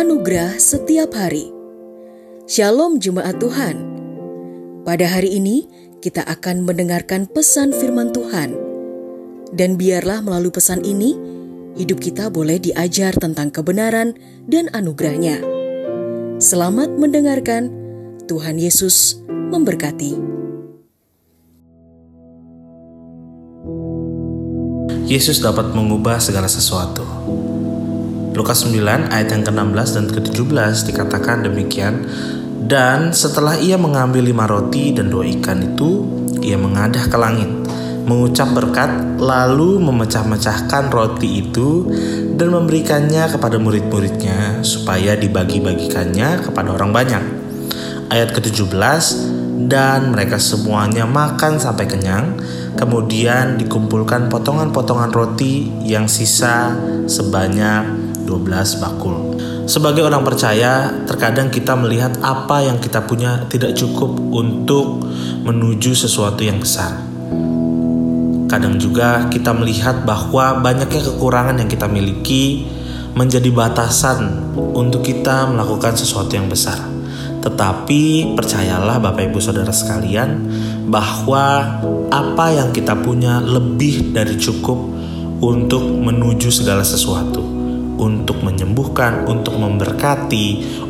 Anugerah setiap hari. Shalom jemaat Tuhan. Pada hari ini kita akan mendengarkan pesan firman Tuhan. Dan biarlah melalui pesan ini hidup kita boleh diajar tentang kebenaran dan anugerahnya. Selamat mendengarkan. Tuhan Yesus memberkati. Yesus dapat mengubah segala sesuatu. Lukas 9 ayat yang ke-16 dan ke-17 dikatakan demikian. Dan setelah ia mengambil lima roti dan dua ikan itu Ia mengadah ke langit Mengucap berkat lalu memecah-mecahkan roti itu Dan memberikannya kepada murid-muridnya Supaya dibagi-bagikannya kepada orang banyak. Ayat ke-17 Dan mereka semuanya makan sampai kenyang Kemudian dikumpulkan potongan-potongan roti yang sisa sebanyak 12 bakul. Sebagai orang percaya, terkadang kita melihat apa yang kita punya tidak cukup untuk menuju sesuatu yang besar. Kadang juga kita melihat bahwa banyaknya kekurangan yang kita miliki menjadi batasan untuk kita melakukan sesuatu yang besar. Tetapi percayalah Bapak Ibu Saudara sekalian bahwa apa yang kita punya lebih dari cukup untuk menuju segala sesuatu untuk menyembuhkan, untuk memberkati,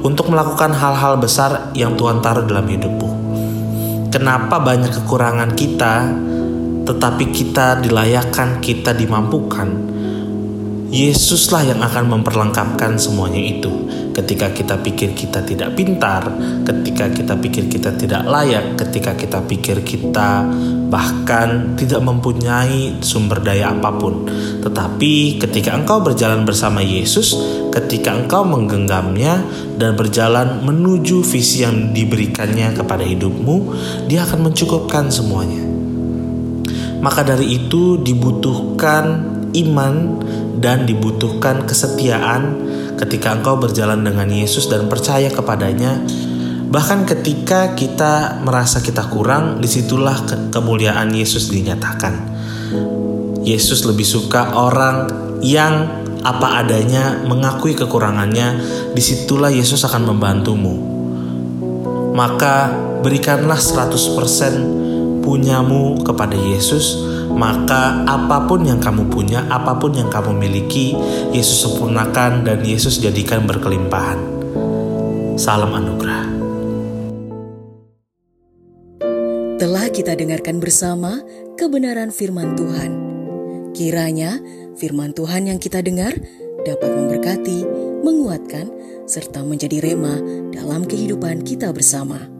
untuk melakukan hal-hal besar yang Tuhan taruh dalam hidupmu. Kenapa banyak kekurangan kita, tetapi kita dilayakkan, kita dimampukan? Yesuslah yang akan memperlengkapkan semuanya itu. Ketika kita pikir kita tidak pintar, ketika kita pikir kita tidak layak, ketika kita pikir kita bahkan tidak mempunyai sumber daya apa pun. Tetapi ketika engkau berjalan bersama Yesus, ketika engkau menggenggamnya dan berjalan menuju visi yang diberikannya kepada hidupmu, dia akan mencukupkan semuanya. Maka dari itu dibutuhkan iman dan dibutuhkan kesetiaan ketika engkau berjalan dengan Yesus dan percaya kepadanya. Bahkan ketika kita merasa kita kurang, di situlah ke kemuliaan Yesus dinyatakan. Yesus lebih suka orang yang apa adanya mengakui kekurangannya, di situlah Yesus akan membantumu. Maka berikanlah 100% punyamu kepada Yesus maka apa pun yang kamu punya, apa pun yang kamu miliki, Yesus sempurnakan dan Yesus jadikan berkelimpahan. Salam anugerah. Telah kita dengarkan bersama kebenaran firman Tuhan. Kiranya firman Tuhan yang kita dengar dapat memberkati, menguatkan, serta menjadi rema dalam kehidupan kita bersama.